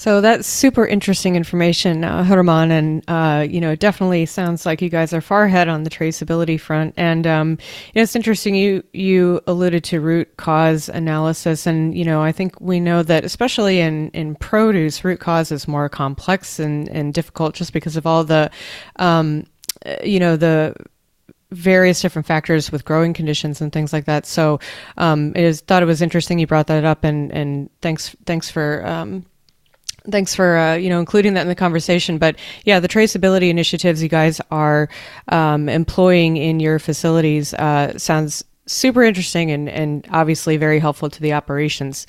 So that's super interesting information, uh, German, and uh, you know, definitely sounds like you guys are far ahead on the traceability front. And um, you know, it's interesting you you alluded to root cause analysis, and you know, I think we know that especially in in produce, root cause is more complex and and difficult just because of all the, um, you know, the various different factors with growing conditions and things like that. So, um, is thought it was interesting you brought that up, and and thanks thanks for um, Thanks for uh, you know including that in the conversation. But yeah, the traceability initiatives you guys are um, employing in your facilities uh, sounds super interesting and, and obviously very helpful to the operations.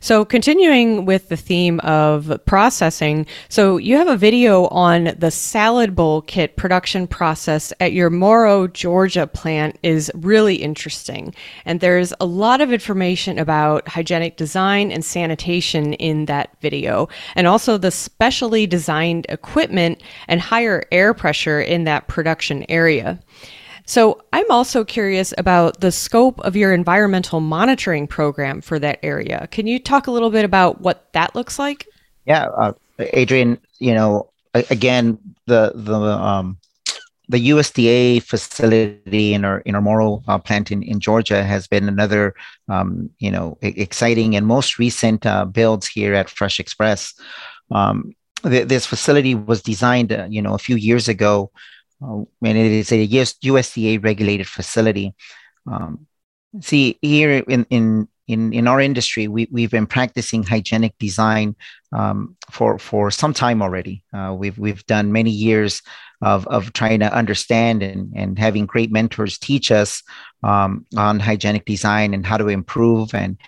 So, continuing with the theme of processing, so you have a video on the salad bowl kit production process at your Morrow, Georgia plant is really interesting. And there's a lot of information about hygienic design and sanitation in that video, and also the specially designed equipment and higher air pressure in that production area. So I'm also curious about the scope of your environmental monitoring program for that area. Can you talk a little bit about what that looks like? Yeah, uh, Adrienne. You know, again, the the um, the USDA facility in our in our Morrow uh, plant in, in Georgia has been another um, you know exciting and most recent uh, builds here at Fresh Express. Um, th- this facility was designed uh, you know a few years ago uh, and it is a US, USDA regulated facility. Um, see here in, in in in our industry, we we've been practicing hygienic design um, for for some time already. Uh, we've we've done many years of of trying to understand and and having great mentors teach us um, on hygienic design and how to improve and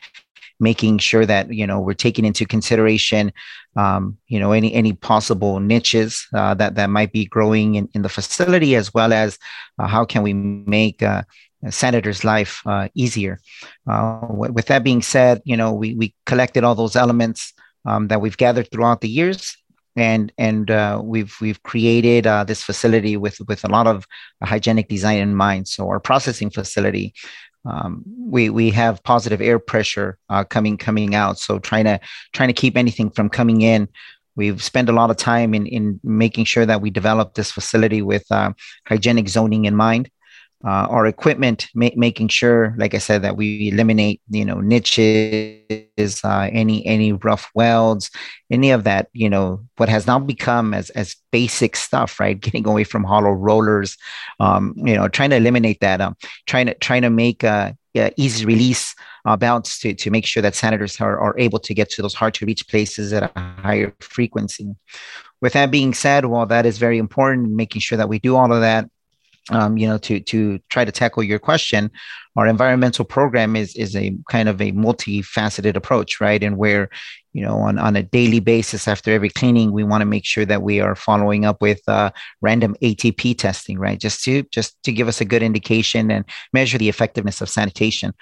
making sure that you know we're taking into consideration um, you know any any possible niches uh, that that might be growing in, in the facility as well as uh, how can we make uh, sanitor's life uh, easier uh, with that being said you know we, we collected all those elements um, that we've gathered throughout the years and and uh, we've we've created uh, this facility with with a lot of hygienic design in mind. So our processing facility um, we we have positive air pressure uh, coming coming out. So trying to trying to keep anything from coming in. We've spent a lot of time in in making sure that we develop this facility with uh, hygienic zoning in mind uh, our equipment, ma- making sure, like I said, that we eliminate, you know, niches, uh, any any rough welds, any of that, you know, what has now become as as basic stuff, right? Getting away from hollow rollers, um, you know, trying to eliminate that, um, trying to trying to make uh, easy release uh, belts to to make sure that sanitors are, are able to get to those hard to reach places at a higher frequency. With that being said, while that is very important, making sure that we do all of that um, you know, to to try to tackle your question, our environmental program is is a kind of a multifaceted approach, right? And where, you know, on, on a daily basis after every cleaning, we want to make sure that we are following up with uh, random ATP testing, right? Just to just to give us a good indication and measure the effectiveness of sanitation.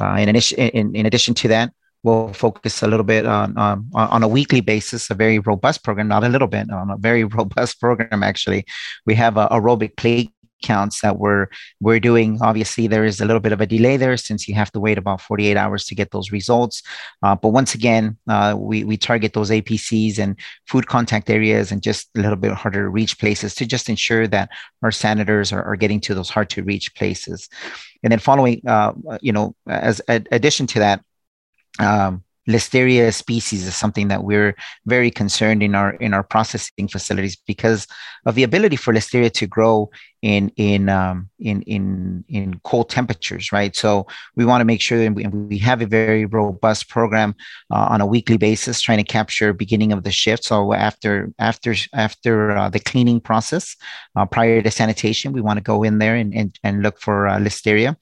Uh, in, in, in addition to that, we'll focus a little bit on um, on a weekly basis, a very robust program, not a little bit, on a very robust program. Actually, we have a aerobic plate counts that we're we're doing. Obviously, there is a little bit of a delay there since you have to wait about 48 hours to get those results. Uh, but once again, uh, we we target those APCs and food contact areas and just a little bit harder to reach places to just ensure that our sanitors are, are getting to those hard to reach places. And then following, uh, you know, as a, addition to that. Um, listeria species is something that we're very concerned in our in our processing facilities because of the ability for listeria to grow in in um, in in in cold temperatures, right? So we want to make sure that we, we have a very robust program uh, on a weekly basis, trying to capture beginning of the shift. So after after after uh, the cleaning process, uh, prior to sanitation, we want to go in there and and, and look for uh, listeria.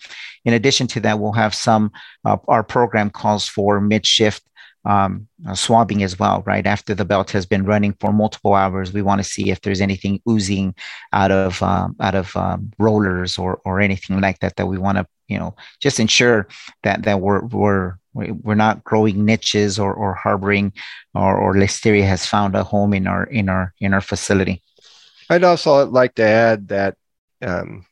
In addition to that, we'll have some. Uh, our program calls for mid shift um, uh, swabbing as well, right? After the belt has been running for multiple hours, we want to see if there's anything oozing out of um, out of um, rollers or or anything like that that we want to you know just ensure that that we're we're we're not growing niches or, or harboring or, or listeria has found a home in our in our in our facility. I'd also like to add that um,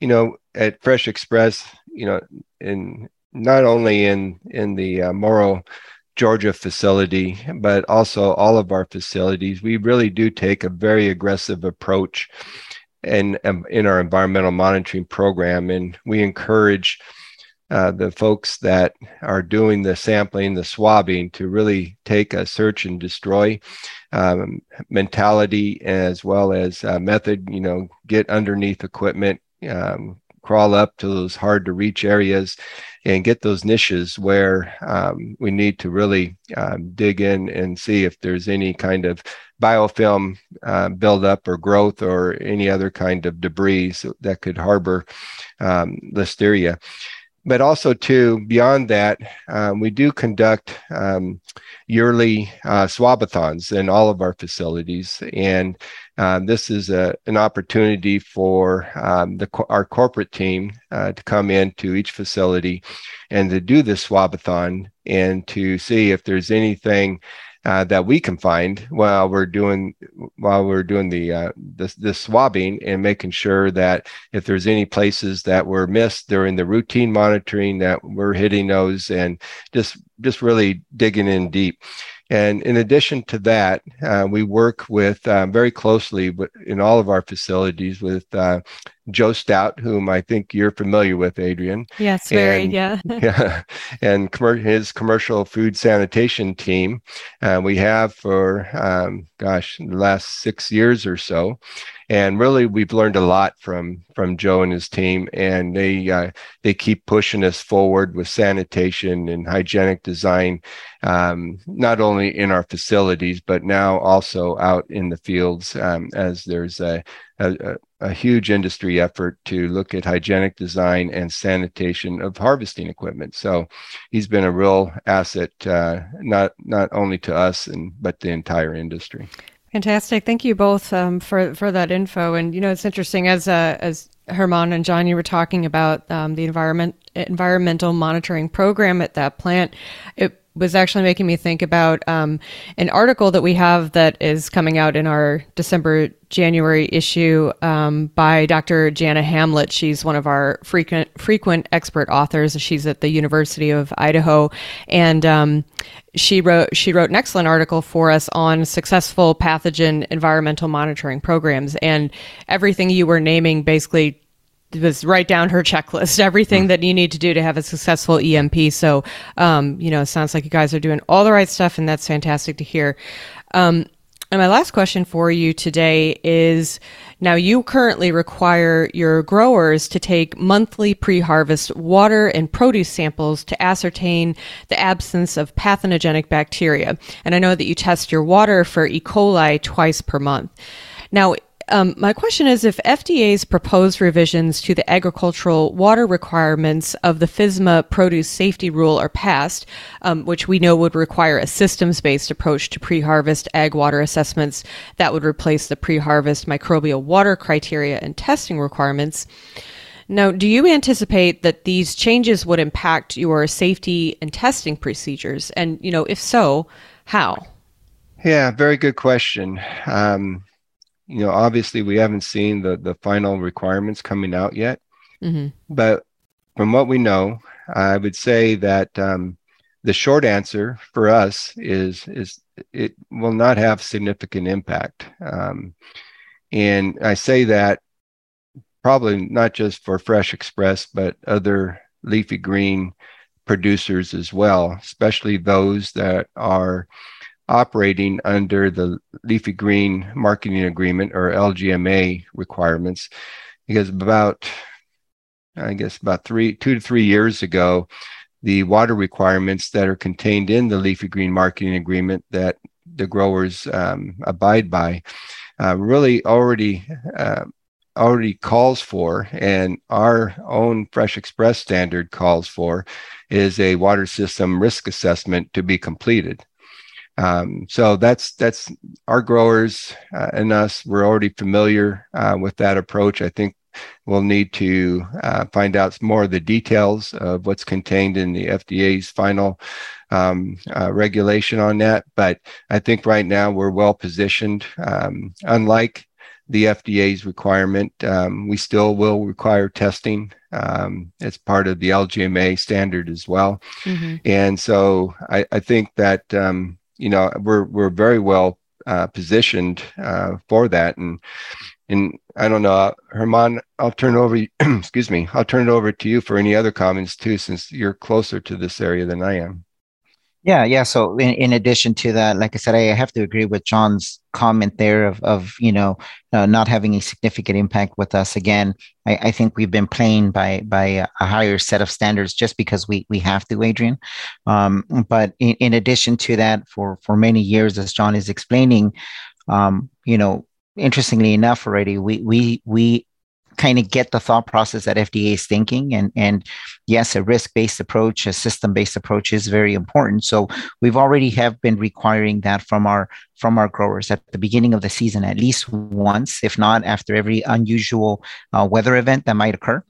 you know at Fresh Express, you know, in not only in in the uh, Georgia facility, but also all of our facilities, we really do take a very aggressive approach in, um, in our environmental monitoring program. And we encourage uh, the folks that are doing the sampling, the swabbing, to really take a search and destroy um, mentality as well as uh, method. You know, get underneath equipment, um, crawl up to those hard to reach areas, and get those niches where um, we need to really um, dig in and see if there's any kind of biofilm uh, buildup or growth or any other kind of debris that could harbor um, listeria but also too beyond that um, we do conduct um, yearly uh, swabathons in all of our facilities. And um, this is a, an opportunity for um, the, our corporate team uh, to come into each facility and to do this swabathon and to see if there's anything uh, that we can find while we're doing while we're doing the uh, the, swabbing and making sure that if there's any places that were missed during the routine monitoring that we're hitting those and just just really digging in deep. And in addition to that, uh, we work with uh, very closely in all of our facilities with uh, Joe Stout, whom I think you're familiar with, Adrienne. Yes, very, and, yeah. yeah. And com- his commercial food sanitation team, uh, we have for, um, gosh, the last six years or so and really we've learned a lot from from Joe and his team, and they uh, they keep pushing us forward with sanitation and hygienic design, um, not only in our facilities but now also out in the fields um, as there's a, a, a huge industry effort to look at hygienic design and sanitation of harvesting equipment. So he's been a real asset, uh, not not only to us and but the entire industry. Fantastic. Thank you both um, for for that info. And you know, it's interesting as uh, as Herman and John, you were talking about um, the environment environmental monitoring program at that plant. It was actually making me think about um, an article that we have that is coming out in our December January issue um, by Dr. Jana Hamlet. She's one of our frequent frequent expert authors. She's at the University of Idaho, and um, she wrote she wrote an excellent article for us on successful pathogen environmental monitoring programs and everything you were naming basically was write down her checklist, everything mm. that you need to do to have a successful EMP. So, um, you know, it sounds like you guys are doing all the right stuff, and that's fantastic to hear. Um, and my last question for you today is now you currently require your growers to take monthly pre harvest water and produce samples to ascertain the absence of pathogenic bacteria. And I know that you test your water for E. coli twice per month. Now, um, my question is if FDA's proposed revisions to the agricultural water requirements of the FSMA produce safety rule are passed, um, which we know would require a systems based approach to pre harvest ag water assessments that would replace the pre harvest microbial water criteria and testing requirements. Now, do you anticipate that these changes would impact your safety and testing procedures? And, you know, if so, how? Yeah, very good question. Um, you know, obviously we haven't seen the the final requirements coming out yet, mm-hmm. but from what we know, I would say that um, the short answer for us is is it will not have significant impact, um, and I say that probably not just for Fresh Express, but other leafy green producers as well, especially those that are operating under the leafy green marketing agreement or LGMA requirements. Because about I guess about three two to three years ago, the water requirements that are contained in the leafy green marketing agreement that the growers um, abide by uh, really already uh, already calls for and our own fresh express standard calls for is a water system risk assessment to be completed um, so that's that's our growers uh, and us. We're already familiar uh, with that approach. I think we'll need to uh, find out more of the details of what's contained in the FDA's final um, uh, regulation on that. But I think right now we're well positioned. Um, unlike the FDA's requirement. Um, we still will require testing um, as part of the LGMA standard as well. Mm-hmm. And so I, I think that um, you know we're we're very well uh, positioned uh, for that. And and I don't know, Herman, I'll turn over. excuse me, I'll turn it over to you for any other comments too, since you're closer to this area than I am. Yeah, yeah. So in, in addition to that, like I said, I have to agree with John's comment there of, of you know uh, not having a significant impact with us. Again, I, I think we've been playing by by a higher set of standards just because we we have to, Adrienne. Um, but in, in addition to that, for for many years, as John is explaining, um, you know, interestingly enough, already we we we kind of get the thought process that FDA is thinking. And, and yes, a risk-based approach, a system-based approach is very important. So we've already have been requiring that from our from our growers at the beginning of the season, at least once, if not after every unusual uh, weather event that might occur.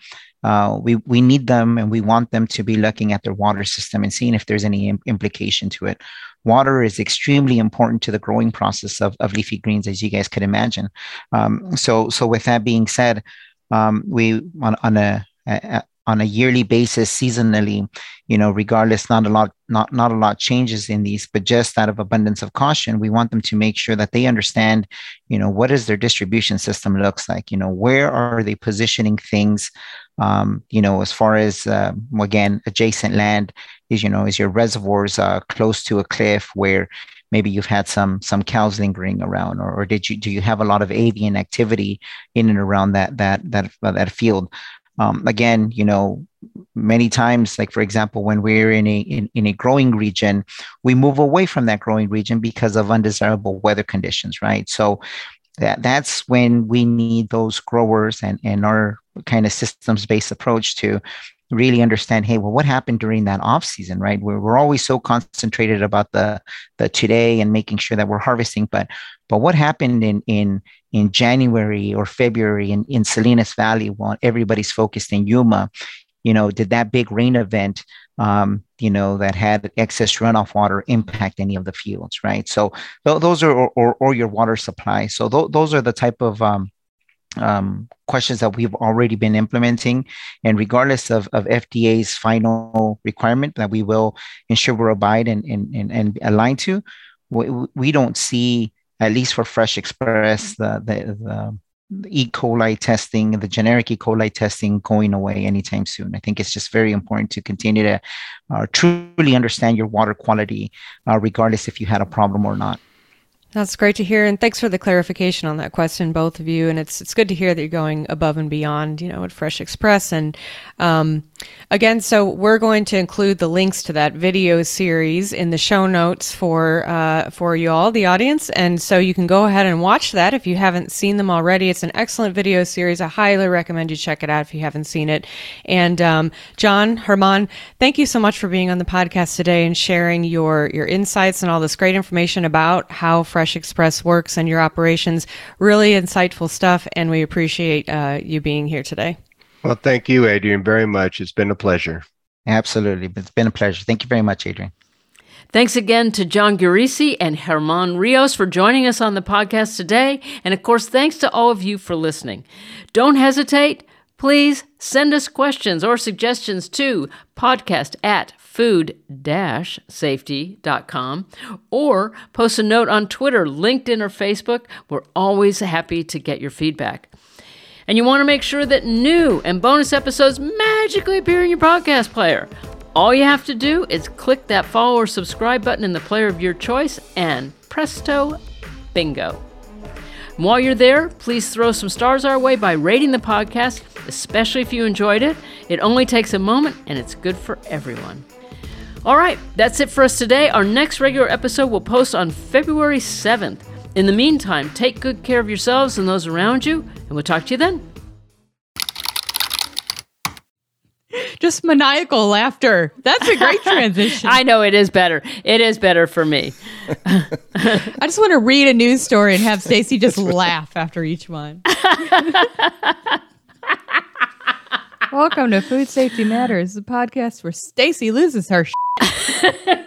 Uh, we we need them and we want them to be looking at their water system and seeing if there's any Im- implication to it. Water is extremely important to the growing process of, of leafy greens, as you guys could imagine. Um, so so with that being said, um, we on, on a, a, on a yearly basis, seasonally, you know, regardless, not a lot, not not a lot changes in these, but just out of abundance of caution, we want them to make sure that they understand, you know, what is their distribution system looks like. You know, where are they positioning things? Um, you know, as far as uh, again, adjacent land is, you know, is your reservoirs uh, close to a cliff where maybe you've had some some cows lingering around or, or did you do you have a lot of avian activity in and around that that that that field? Um, again you know many times like for example when we're in a in, in a growing region we move away from that growing region because of undesirable weather conditions right? So that that's when we need those growers and and our kind of systems based approach to really understand hey well what happened during that off season right? We're, we're always so concentrated about the the today and making sure that we're harvesting but but what happened in in in january or february in, in salinas valley while everybody's focused in yuma you know did that big rain event um, you know that had excess runoff water impact any of the fields right? So th- those are or, or, or, your water supply. So th- those are the type of um, um, questions that we've already been implementing. And regardless of, of FDA's final requirement that we will ensure we abide and, and, and, and align to, we, we don't see, at least for Fresh Express, the, the, the E. coli testing, the generic E. coli testing going away anytime soon. I think it's just very important to continue to uh, truly understand your water quality, uh, regardless if you had a problem or not. That's great to hear, and thanks for the clarification on that question, both of you. And it's it's good to hear that you're going above and beyond, you know, at Fresh Express. And um, again, so we're going to include the links to that video series in the show notes for uh, for you all, the audience, and so you can go ahead and watch that if you haven't seen them already. It's an excellent video series. I highly recommend you check it out if you haven't seen it. And um, John Herman, thank you so much for being on the podcast today and sharing your your insights and all this great information about how. Fresh Fresh Express works and your operations. Really insightful stuff, and we appreciate uh, you being here today. Well, thank you, Adrienne, very much. It's been a pleasure. Absolutely. It's been a pleasure. Thank you very much, Adrienne. Thanks again to John Gurrisi and Herman Rios for joining us on the podcast today. And of course, thanks to all of you for listening. Don't hesitate. Please send us questions or suggestions to podcast at food-safety.com or post a note on Twitter, LinkedIn, or Facebook. We're always happy to get your feedback. And you want to make sure that new and bonus episodes magically appear in your podcast player. All you have to do is click that follow or subscribe button in the player of your choice, and presto, bingo. And while you're there, please throw some stars our way by rating the podcast, especially if you enjoyed it. It only takes a moment and it's good for everyone. All right, that's it for us today. Our next regular episode will post on February 7th. In the meantime, take good care of yourselves and those around you, and we'll talk to you then. Just maniacal laughter. That's a great transition. I know it is better. It is better for me. I just want to read a news story and have Stacy just laugh after each one. Welcome to Food Safety Matters, the podcast where Stacy loses her.